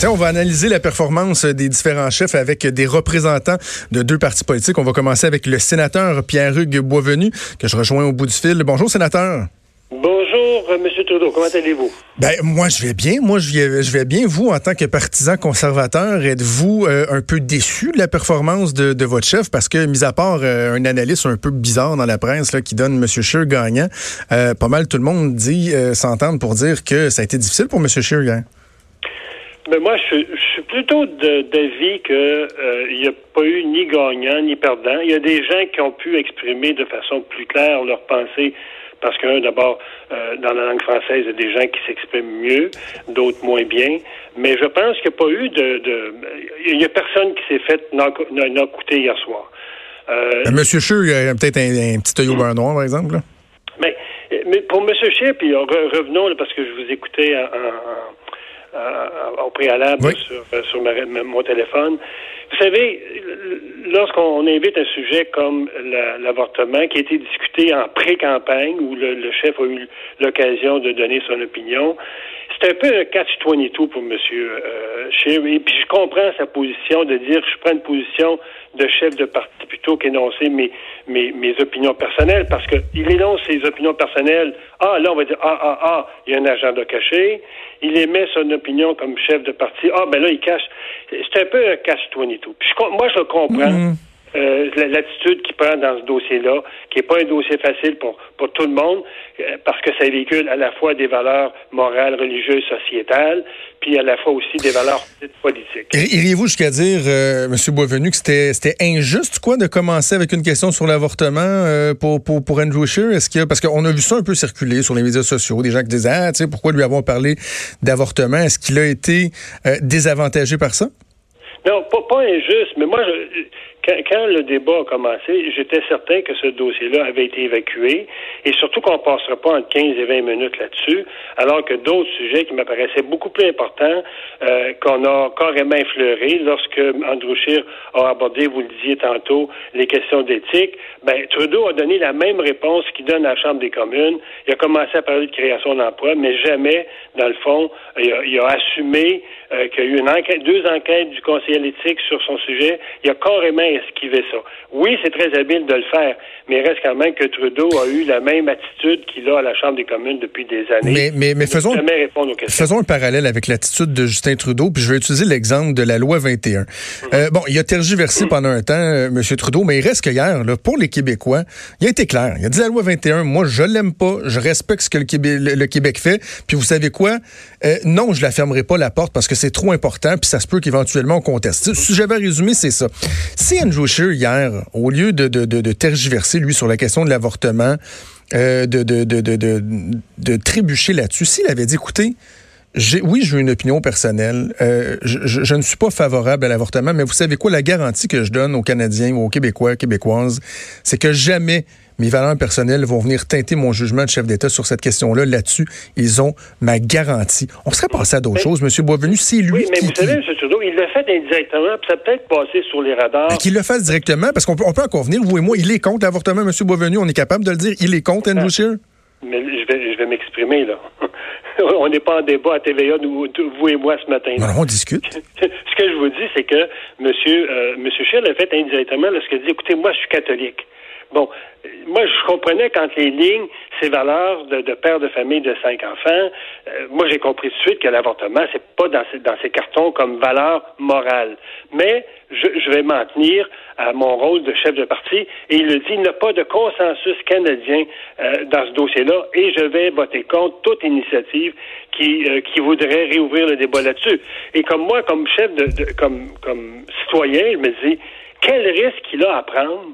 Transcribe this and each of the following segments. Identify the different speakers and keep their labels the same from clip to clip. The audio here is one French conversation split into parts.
Speaker 1: Tiens, on va analyser la performance des différents chefs avec des représentants de deux partis politiques. On va commencer avec le sénateur Pierre-Hugues Boisvenu, que je rejoins au bout du fil. Bonjour, sénateur.
Speaker 2: Bonjour, M. Trudeau. Comment allez-vous?
Speaker 1: Ben, moi, je vais bien. Moi, je vais, je vais bien. Vous, en tant que partisan conservateur, êtes-vous euh, un peu déçu de la performance de, de, votre chef? Parce que, mis à part euh, un analyste un peu bizarre dans la presse là, qui donne M. Scheer gagnant, euh, pas mal tout le monde dit s'entendre pour dire que ça a été difficile pour M. Scheer.
Speaker 2: Mais moi, je, je suis plutôt d'avis qu'il n'y a pas eu ni gagnant ni perdant. Il y a des gens qui ont pu exprimer de façon plus claire leurs pensées parce que, d'abord, euh, dans la langue française, il y a des gens qui s'expriment mieux, d'autres moins bien. Mais je pense qu'il n'y a pas eu de... Il n'y a personne qui s'est fait coûté hier soir.
Speaker 1: Euh, Monsieur Cheux, il a peut-être un, petit œil au beurre noir, par exemple.
Speaker 2: Mais, mais pour Monsieur Cheux, puis revenons, parce que je vous écoutais en, au préalable sur, euh, sur mon téléphone. Vous savez, lorsqu'on invite un sujet comme l'avortement qui a été discuté en pré-campagne, où le, chef a eu l'occasion de donner son opinion, c'est un peu un catch-22 pour M. Euh, Et puis je comprends sa position de dire je prends une position de chef de parti plutôt qu'énoncer mes, mes, mes opinions personnelles, parce qu'il énonce ses opinions personnelles. Ah, là, on va dire, ah, ah, ah, il y a un agenda caché. Il émet son opinion comme chef de parti. Ah, ben là, il cache. C'est un peu un catch-22. Puis moi, je comprends. Mm-hmm. Euh, l'attitude qu'il prend dans ce dossier-là, qui n'est pas un dossier facile pour, pour tout le monde, euh, parce que ça véhicule à la fois des valeurs morales, religieuses, sociétales, puis à la fois aussi des valeurs politiques.
Speaker 1: Iriez-vous jusqu'à dire, euh, M. Boisvenu, que c'était injuste, quoi, de commencer avec une question sur l'avortement euh, pour, pour, pour Andrew Scheer? Est-ce que, parce qu'on a vu ça un peu circuler sur les médias sociaux, des gens qui disaient, ah, tu sais, pourquoi lui avons parlé d'avortement? Est-ce qu'il a été désavantagé par ça?
Speaker 2: Non, pas, pas injuste, mais moi, je, quand, le débat a commencé, j'étais certain que ce dossier-là avait été évacué et surtout qu'on ne passera pas entre 15 et 20 minutes là-dessus, alors que d'autres sujets qui m'apparaissaient beaucoup plus importants, euh, qu'on a carrément effleurés lorsque Andrew Scheer a abordé, vous le disiez tantôt, les questions d'éthique, ben, Trudeau a donné la même réponse qu'il donne à la Chambre des communes. Il a commencé à parler de création d'emplois, mais jamais, dans le fond, il a, assumé euh, qu'il y a eu une enquête, deux enquêtes du conseiller d'éthique sur son sujet. Il a carrément esquiver ça. Oui, c'est très habile de le faire, mais il reste quand même que Trudeau a eu la même attitude qu'il a à la Chambre des communes depuis des années.
Speaker 1: Mais, mais, faisons, faisons un parallèle avec l'attitude de Justin Trudeau, puis je vais utiliser l'exemple de la loi 21. Mhm. Euh, bon, il a tergiversé pendant un temps, euh, M. Trudeau, mais il reste que hier, là, pour les Québécois, il a été clair. Il a dit la loi 21, moi, je l'aime pas, je respecte ce que le Québec, le, Québec fait, puis vous savez quoi? Euh, non, je la fermerai pas la porte parce que c'est trop important, puis ça se peut qu'éventuellement on conteste. Si j'avais résumé, c'est ça. Si Andrew Scheer, hier, au lieu de, tergiverser, lui, sur la question de l'avortement, euh, de, trébucher là-dessus, s'il avait dit, écoutez, oui, j'ai une opinion personnelle. Euh, je, je, ne suis pas favorable à l'avortement, mais vous savez quoi? La garantie que je donne aux Canadiens ou aux Québécois, Québécoises, c'est que jamais mes valeurs personnelles vont venir teinter mon jugement de chef d'État sur cette question-là. Là-dessus, ils ont ma garantie. On serait passé à d'autres choses, M. Boisvenu. C'est lui
Speaker 2: Oui, mais vous savez, M. Trudeau, il l'a fait indirectement, puis ça peut-être passé sur les radars.
Speaker 1: Qu'il le fasse directement, parce qu'on peut, on peut en convenir, vous et moi, il est contre l'avortement, M. Boisvenu. On est capable de le dire. Il est contre Andrew Scheer?
Speaker 2: Mais je vais, je vais m'exprimer, là. on n'est pas en débat à TVA, nous, vous et moi, ce matin.
Speaker 1: Non, on discute.
Speaker 2: ce que je vous dis, c'est que M. Euh, monsieur l'a fait indirectement lorsqu'il dit, écoutez, moi, je suis catholique. Bon, moi, je comprenais quand les lignes, ces valeurs de, père de famille de cinq enfants, euh, moi, j'ai compris tout de suite que l'avortement, c'est pas dans ces, dans ces cartons comme valeur morale. Mais je, je vais m'en tenir à mon rôle de chef de parti. Et il le dit, il n'y a pas de consensus canadien euh, dans ce dossier-là et je vais voter contre toute initiative qui, euh, qui voudrait réouvrir le débat là-dessus. Et comme moi, comme chef de, de comme, comme citoyen, je me dis, quel risque il a à prendre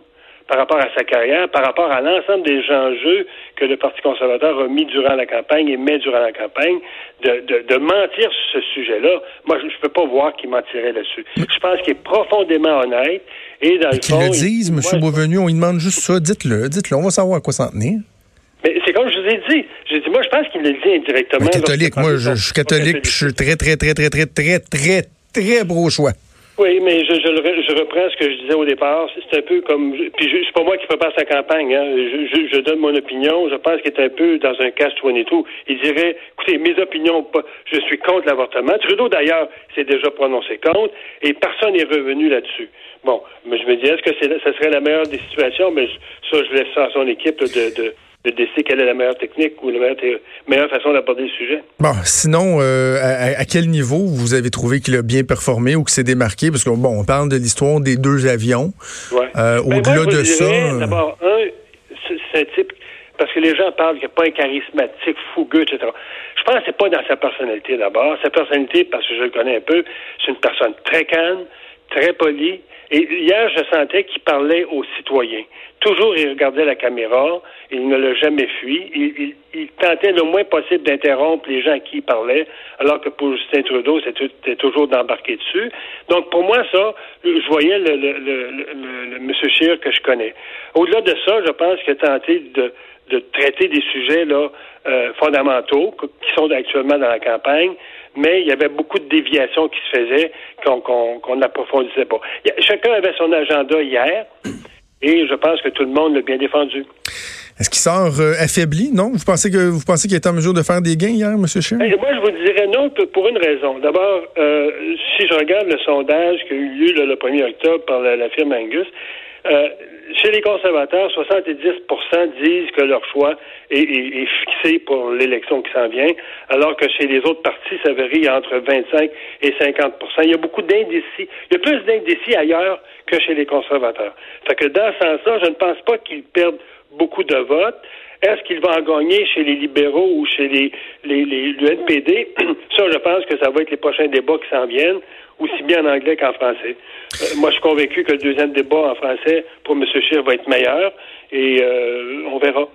Speaker 2: par rapport à sa carrière, par rapport à l'ensemble des enjeux que le Parti conservateur a mis durant la campagne et met durant la campagne, de, de, de mentir sur ce sujet-là, moi, je ne peux pas voir qu'il mentirait là-dessus. Je pense qu'il est profondément honnête. Et dans le
Speaker 1: fond, le disent, M. Beauvenu, on lui demande juste ça. Dites-le, dites-le, on va savoir à quoi s'en tenir.
Speaker 2: Mais c'est comme je vous ai dit. J'ai dit, moi, je pense qu'il le dit indirectement.
Speaker 1: catholique, moi, je, suis catholique, je suis très, très, très, très, très, très, très, très, très, choix.
Speaker 2: Oui, mais je, je, reprends ce que je disais au départ. C'est un peu comme. Puis c'est pas moi qui prépare sa campagne. Hein. Je, je, donne mon opinion. Je pense qu'il est un peu dans un casse et tout. Il dirait écoutez, mes opinions, je suis contre l'avortement. Trudeau, d'ailleurs, s'est déjà prononcé contre et personne n'est revenu là-dessus. Bon, mais je me dis, est-ce que c'est, ça serait la meilleure des situations? Mais ça, je laisse ça à son équipe de, de de décider quelle est la meilleure technique ou la meilleure, façon d'aborder le sujet.
Speaker 1: Bon, sinon, euh, à, quel niveau vous avez trouvé qu'il a bien performé ou qu'il s'est démarqué? Parce que, bon, on parle de l'histoire des deux avions.
Speaker 2: Ouais.
Speaker 1: Euh, ben, au-delà de ça... Euh,
Speaker 2: d'abord, un, c'est un type... Parce que les gens parlent qu'il n'est pas un charismatique, fougueux, etc. Je pense que c'est pas dans sa personnalité, d'abord. Sa personnalité, parce que je le connais un peu, c'est une personne très calme, très polie, et hier, je sentais qu'il parlait aux citoyens. Toujours, il regardait la caméra, il ne l'a jamais fui. Il, tentait le moins possible d'interrompre les gens à qui il parlait, alors que pour Justin Trudeau, c'était toujours d'embarquer dessus. Donc, pour moi, ça, je voyais le, le, le, le, M. Scheer que je connais. Au-delà de ça, je pense qu'il a tenté de, traiter des sujets euh, fondamentaux qui sont actuellement dans la campagne, mais il y avait beaucoup de déviations qui se faisaient qu'on n'approfondissait pas. chacun avait son agenda hier et je pense que tout le monde l'a bien défendu.
Speaker 1: Est-ce qu'il sort euh, affaibli? Non? Vous pensez que vous pensez qu'il est en mesure de faire des gains hier, M. Scheer?
Speaker 2: moi, je vous dirais non pour une raison. D'abord, euh, si je regarde le sondage qui a eu lieu le 1er octobre par la, firme Angus, euh, chez les conservateurs, 70% disent que leur choix est, fixé pour l'élection qui s'en vient, alors que chez les autres partis, ça varie entre 25 et 50% Il y a beaucoup d'indécis. Il y a plus d'indécis ailleurs que chez les conservateurs. Fait que dans ce sens-là, je ne pense pas qu'ils perdent beaucoup de votes. Est-ce qu'il va en gagner chez les libéraux ou chez les, les, les, le NPD? Ça, je pense que ça va être les prochains débats qui s'en viennent, aussi bien en anglais qu'en français. Euh, moi, je suis convaincu que le deuxième débat en français pour M. Scheer va être meilleur et euh, on verra.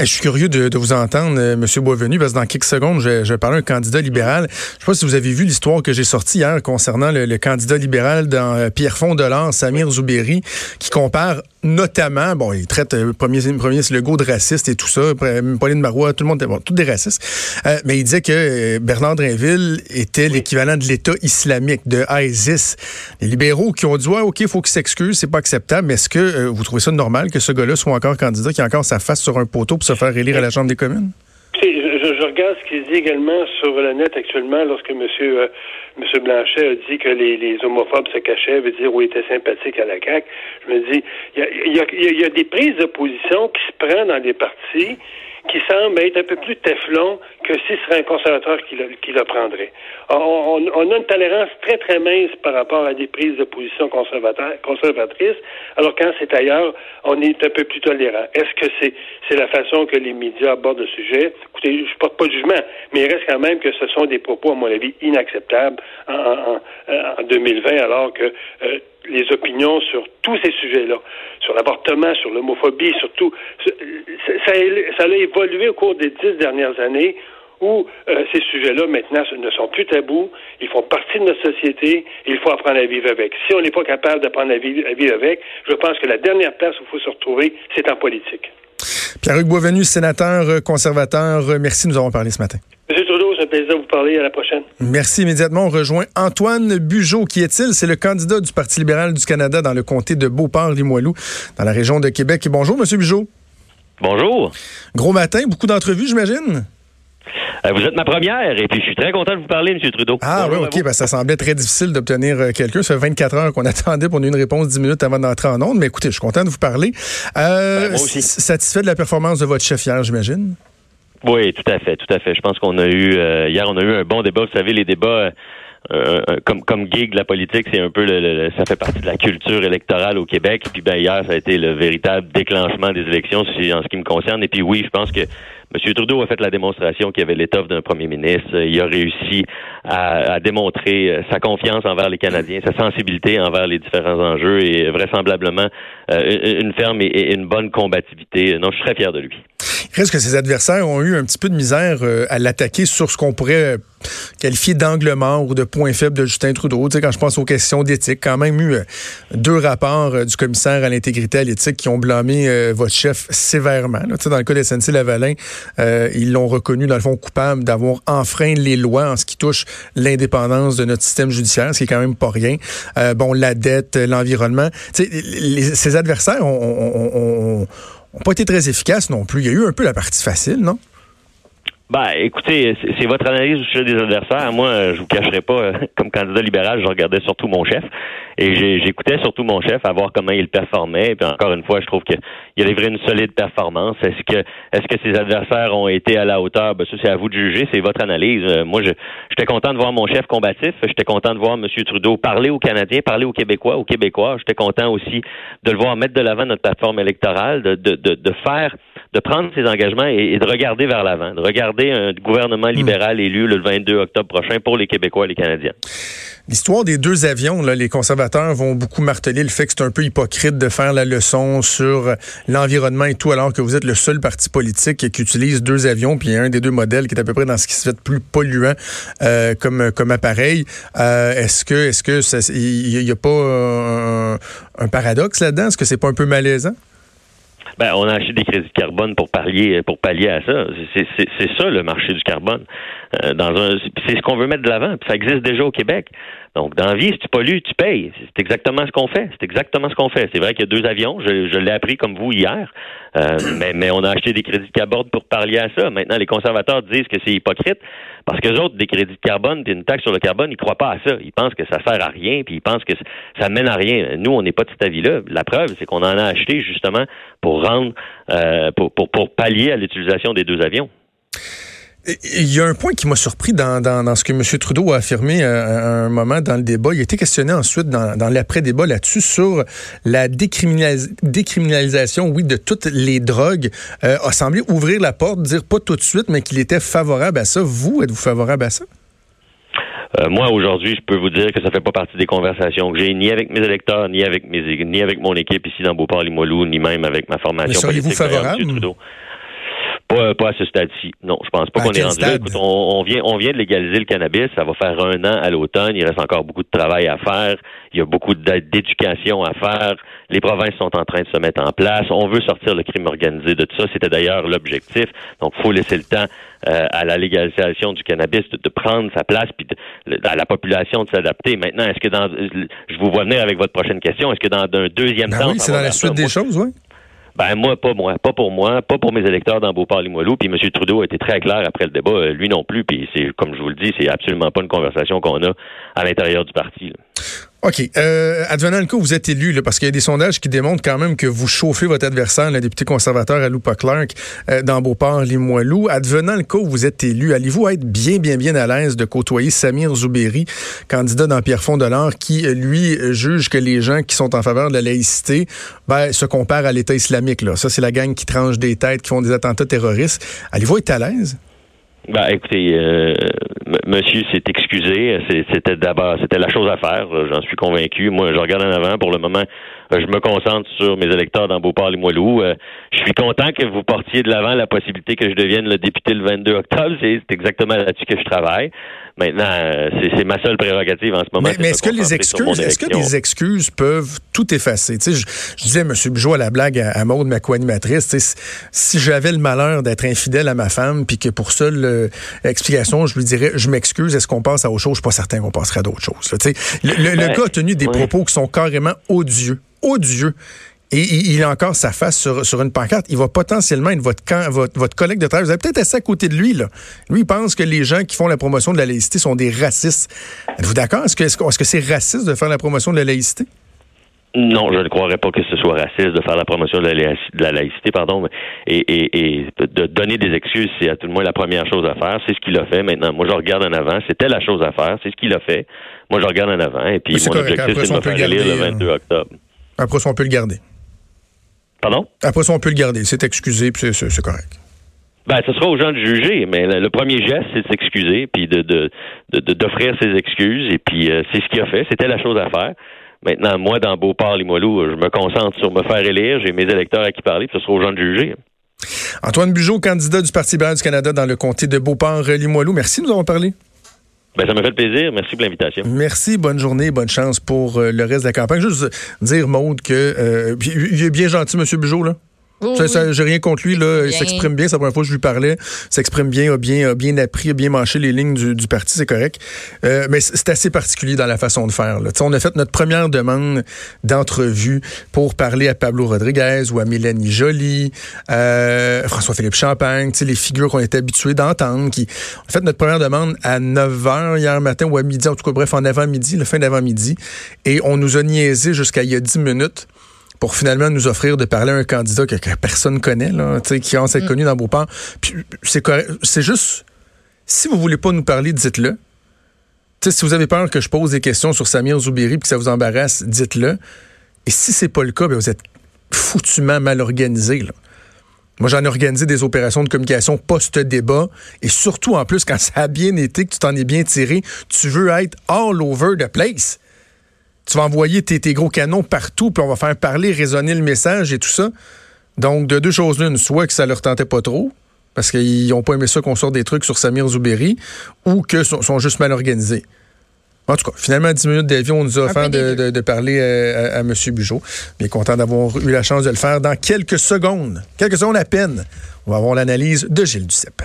Speaker 1: Je suis curieux de, vous entendre, euh, M. Boisvenu, parce que dans quelques secondes, je, je parler un candidat libéral. Je ne sais pas si vous avez vu l'histoire que j'ai sortie hier concernant le, candidat libéral dans euh, Pierrefonds Delors, Samir Zouberi, qui compare notamment, bon, il traite euh, premier, premier Legault de raciste et tout ça, Pauline Marois, tout le monde, bon, tous des racistes. mais il disait que Bernard Drinville était l'équivalent de l'État islamique, de ISIS. Les libéraux qui ont dit, ouais, OK, il faut qu'il s'excuse, c'est pas acceptable, mais est-ce que vous trouvez ça normal que ce gars-là soit encore candidat, qui a encore sa face sur un poteau pour se faire élire à la Chambre des communes?
Speaker 2: Je, regarde ce qu'il dit également sur le net actuellement lorsque M. Monsieur, monsieur Blanchet a dit que les, les homophobes se cachaient, veut dire où il était sympathique à la CAQ. Je me dis, il y a, y, y a, des prises de position qui se prennent dans des partis qui semble être un peu plus teflon que si ce serait un conservateur qui le, qui le prendrait. On, on, a une tolérance très, très mince par rapport à des prises de position conservatrices, alors quand c'est ailleurs, on est un peu plus tolérant. Est-ce que c'est c'est la façon que les médias abordent le sujet? Écoutez, je porte pas de jugement, mais il reste quand même que ce sont des propos, à mon avis, inacceptables en, en, en 2020, alors que euh, les opinions sur tous ces sujets-là, sur l'avortement, sur l'homophobie, sur tout. Ça, a évolué au cours des dix dernières années où euh, ces sujets-là, maintenant, ne sont plus tabous, ils font partie de notre société, et il faut apprendre à vivre avec. Si on n'est pas capable d'apprendre à vivre, avec, je pense que la dernière place où il faut se retrouver, c'est en politique.
Speaker 1: Pierre-Hugues Boisvenu, sénateur euh, conservateur, euh, merci, nous avons parlé ce matin.
Speaker 2: Monsieur Trudeau, c'est un plaisir de vous parler. À la prochaine.
Speaker 1: Merci. Immédiatement, on rejoint Antoine Bugeaud. Qui est-il? C'est le candidat du Parti libéral du Canada dans le comté de Beauport-Limoilou, dans la région de Québec. bonjour, Monsieur Bugeaud.
Speaker 3: Bonjour.
Speaker 1: Gros matin, beaucoup d'entrevues, j'imagine?
Speaker 3: Euh, vous êtes ma première et puis je suis très content de vous parler, M. Trudeau.
Speaker 1: Ah oui, OK. Ben, ça semblait très difficile d'obtenir euh, quelqu'un. Ça fait 24 heures qu'on attendait pour une réponse 10 minutes avant d'entrer en onde. Mais écoutez, je suis content de vous parler. Euh, ben, moi aussi. Satisfait de la performance de votre chef hier, j'imagine?
Speaker 3: Oui, tout à fait, tout à fait. Je pense qu'on a eu hier, on a eu un bon débat. Vous savez, les débats euh, comme comme gig de la politique, c'est un peu le, ça fait partie de la culture électorale au Québec. Puis ben hier, ça a été le véritable déclenchement des élections en ce qui me concerne. Et puis oui, je pense que M. Trudeau a fait la démonstration qu'il avait l'étoffe d'un premier ministre. Il a réussi à, démontrer euh, sa confiance envers les Canadiens, sa sensibilité envers les différents enjeux et vraisemblablement euh, une ferme et, une bonne combativité. Non, je suis fier de lui.
Speaker 1: Reste que ses adversaires ont eu un petit peu de misère euh, à l'attaquer sur ce qu'on pourrait qualifier d'angle mort ou de point faible de Justin Trudeau. Tu sais, quand je pense aux questions d'éthique, quand même eu euh, deux rapports euh, du commissaire à l'intégrité à l'éthique qui ont blâmé votre chef sévèrement. Tu sais, dans le cas de SNC-Lavalin, ils l'ont reconnu, dans le fond, coupable d'avoir enfreint les lois en ce qui touche l'indépendance de notre système judiciaire, ce qui est quand même pas rien. bon, la dette, l'environnement. Tu adversaires ont n'ont pas été très efficaces non plus. Il y a eu un peu la partie facile, non?
Speaker 3: Ben, écoutez, c'est votre analyse au sujet des adversaires. Moi, je vous cacherai pas, euh, comme candidat libéral, je regardais surtout mon chef et j'écoutais surtout mon chef à voir comment il performait. Puis encore une fois, je trouve qu'il a livré une solide performance. Est-ce que est-ce que ses adversaires ont été à la hauteur? Ben ça, c'est à vous de juger. C'est votre analyse. Euh, moi, j'étais content de voir mon chef combatif. J'étais content de voir M. Trudeau parler aux Canadiens, parler aux Québécois, aux Québécois. J'étais content aussi de le voir mettre de l'avant notre plateforme électorale, de, de, de faire de prendre ses engagements et, de regarder vers l'avant, de regarder un gouvernement hmm. libéral élu le 22 octobre prochain pour les Québécois et les Canadiens.
Speaker 1: L'histoire des deux avions, là, les conservateurs vont beaucoup marteler le fait que c'est un peu hypocrite de faire la leçon sur l'environnement et tout, alors que vous êtes le seul parti politique qui utilise deux avions, puis un des deux modèles qui est à peu près dans ce qui se fait plus polluant euh, comme comme appareil. Euh, est-ce que est-ce que il y, a pas un paradoxe là-dedans? Est-ce que c'est pas un peu malaisant?
Speaker 3: Ben, on a acheté des crédits de carbone pour pallier pour pallier à ça. C'est ça le marché du carbone. Euh, dans un, c'est ce qu'on veut mettre de l'avant. Ça existe déjà au Québec. Donc, dans la vie, si tu pollues, tu payes. C'est exactement ce qu'on fait. C'est exactement ce qu'on fait. C'est vrai qu'il y a deux avions. Je, je l'ai appris comme vous hier. Euh, mais, mais on a acheté des crédits de carbone pour pallier à ça. Maintenant, les conservateurs disent que c'est hypocrite parce que les autres, des crédits de carbone, une taxe sur le carbone, ils croient pas à ça. Ils pensent que ça sert à rien, puis ils pensent que ça mène à rien. Nous, on n'est pas de cet avis-là. La preuve, c'est qu'on en a acheté justement pour rendre, euh, pour, pour, pour pallier à l'utilisation des deux avions.
Speaker 1: Il y a un point qui m'a surpris dans, dans, ce que M. Trudeau a affirmé euh, à, un moment dans le débat. Il a été questionné ensuite dans, dans l'après-débat là-dessus sur la décriminalisation, oui, de toutes les drogues. Euh, a semblé ouvrir la porte, dire pas tout de suite, mais qu'il était favorable à ça. Vous, êtes-vous favorable à ça?
Speaker 3: Euh, moi, aujourd'hui, je peux vous dire que ça fait pas partie des conversations que j'ai, ni avec mes électeurs, ni avec mes, ni avec mon équipe ici dans Beauport-Limoilou, ni même avec ma formation.
Speaker 1: Mais seriez-vous favorable?
Speaker 3: Pas, pas à ce stade-ci. Non, je pense pas qu'on est rendu là. Écoute, on, vient, on vient de légaliser le cannabis. Ça va faire un an à l'automne. Il reste encore beaucoup de travail à faire. Il y a beaucoup d'éducation à faire. Les provinces sont en train de se mettre en place. On veut sortir le crime organisé de tout ça. C'était d'ailleurs l'objectif. Donc, faut laisser le temps euh, à la légalisation du cannabis de, prendre sa place, puis à la population de s'adapter. Maintenant, est-ce que dans, je vous vois venir avec votre prochaine question, est-ce que dans un deuxième ben temps,
Speaker 1: oui, c'est dans la suite des choses, oui.
Speaker 3: Ben moi, pas moi, pas pour moi, pas pour mes électeurs dans Beauport-Limoilou. Puis M. Trudeau a été très clair après le débat, euh, lui non plus. Puis c'est, comme je vous le dis, c'est absolument pas une conversation qu'on a à l'intérieur du parti.
Speaker 1: OK. Euh, advenant le cas, vous êtes élu, parce qu'il y a des sondages qui démontrent quand même que vous chauffez votre adversaire, le député conservateur à Loupa Clark, euh, dans Beauport-Limoilou. Advenant le cas où vous êtes élu, allez-vous être bien, bien, bien à l'aise de côtoyer Samir Zouberi, candidat dans Pierrefonds de l'Or, qui, lui, juge que les gens qui sont en faveur de la laïcité ben, se comparent à l'État islamique. Là? Ça, c'est la gang qui tranche des têtes, qui font des attentats terroristes. Allez-vous être à l'aise?
Speaker 3: Ben, écoutez, euh, monsieur s'est excusé. C'était d'abord, c'était la chose à faire. J'en suis convaincu. Moi, je regarde en avant. Pour le moment, euh, je me concentre sur mes électeurs dans Beauport-Limoilou. Euh, je suis content que vous portiez de l'avant la possibilité que je devienne le député le 22 octobre. C'est exactement là-dessus que je travaille. Maintenant, euh, c'est ma seule prérogative en ce moment.
Speaker 1: Mais, est-ce que les excuses, est-ce que les excuses peuvent tout effacer? Tu sais, je, disais, M. Bijou à la blague à, à Maude, ma co-animatrice, si j'avais le malheur d'être infidèle à ma femme, puis que pour seule explication, je lui dirais, je m'excuse. Est-ce qu'on passe à autre chose? Je suis pas certain qu'on passerait à d'autres choses. Le, le, ben, gars a tenu des propos qui sont carrément odieux odieux. Et il a encore sa face sur, une pancarte. Il va potentiellement être votre, votre, collègue de travail. Vous avez peut-être assez à côté de lui. Là. Lui, il pense que les gens qui font la promotion de la laïcité sont des racistes. Êtes-vous d'accord? Est-ce que c'est -ce raciste de faire la promotion de la laïcité?
Speaker 3: Non, je ne croirais pas que ce soit raciste de faire la promotion de la, laïcité, pardon, et, de donner des excuses, c'est à tout le moins la première chose à faire. C'est ce qu'il a fait. Maintenant, moi, je regarde en avant. C'était la chose à faire. C'est ce qu'il a fait. Moi, je regarde en avant. Et puis, mon objectif, c'est de me faire élire le 22 euh, octobre.
Speaker 1: Après ça, on peut le garder.
Speaker 3: Pardon?
Speaker 1: Après ça, on peut le garder. C'est excusé, puis c'est correct.
Speaker 3: Ben, ce sera aux gens de juger, mais le, premier geste, c'est de s'excuser, puis de, d'offrir ses excuses, et puis euh, c'est ce qu'il a fait. C'était la chose à faire. Maintenant, moi, dans Beauport, Limoilou, je me concentre sur me faire élire. J'ai mes électeurs à qui parler, puis ce sera aux gens de juger.
Speaker 1: Antoine Bugeaud, candidat du Parti libéral du Canada dans le comté de Beauport-Limoilou. Merci de nous avoir parlé.
Speaker 3: Ben, ça m'a fait plaisir. Merci pour l'invitation.
Speaker 1: Merci. Bonne journée. Bonne chance pour euh, le reste de la campagne. Juste dire, Maude, que euh, il est bien gentil, M. Bugeaud, là. J'ai rien contre lui. Là. Il s'exprime bien. C'est la première fois que je lui parlais. S'exprime bien, a bien, a bien appris, a bien manché les lignes du, parti. C'est correct. Euh, mais c'est assez particulier dans la façon de faire. Là. On a fait notre première demande d'entrevue pour parler à Pablo Rodriguez ou à Mélanie Joly, euh, François-Philippe Champagne, les figures qu'on était habitués d'entendre. Qui... On a fait notre première demande à 9 h hier matin ou à midi. En tout cas, bref, en avant-midi, le fin d'avant-midi. Et on nous a niaisé jusqu'à il y a 10 minutes pour finalement nous offrir de parler à un candidat que, personne connaît, là, qui a être mm. connu dans Beauport. c'est C'est juste, si vous voulez pas nous parler, dites-le. si vous avez peur que je pose des questions sur Samir Zoubiri et que ça vous embarrasse, dites-le. Et si c'est pas le cas, ben, vous êtes foutument mal organisé. Moi, j'en ai organisé des opérations de communication post-débat. Et surtout, en plus, quand ça a bien été, que tu t'en es bien tiré, tu veux être all over the place tu vas envoyer tes, gros canons partout, puis on va faire parler, résonner le message et tout ça. Donc, de deux choses l'une, soit que ça leur tentait pas trop, parce qu'ils n'ont pas aimé ça qu'on sorte des trucs sur Samir Zouberi, ou que sont, sont juste mal organisés. En tout cas, finalement, 10 minutes d'avion, on nous a offert de, parler à, M. Bugeaud. Bien content d'avoir eu la chance de le faire dans quelques secondes. Quelques secondes à peine. On va avoir l'analyse de Gilles Duceppe.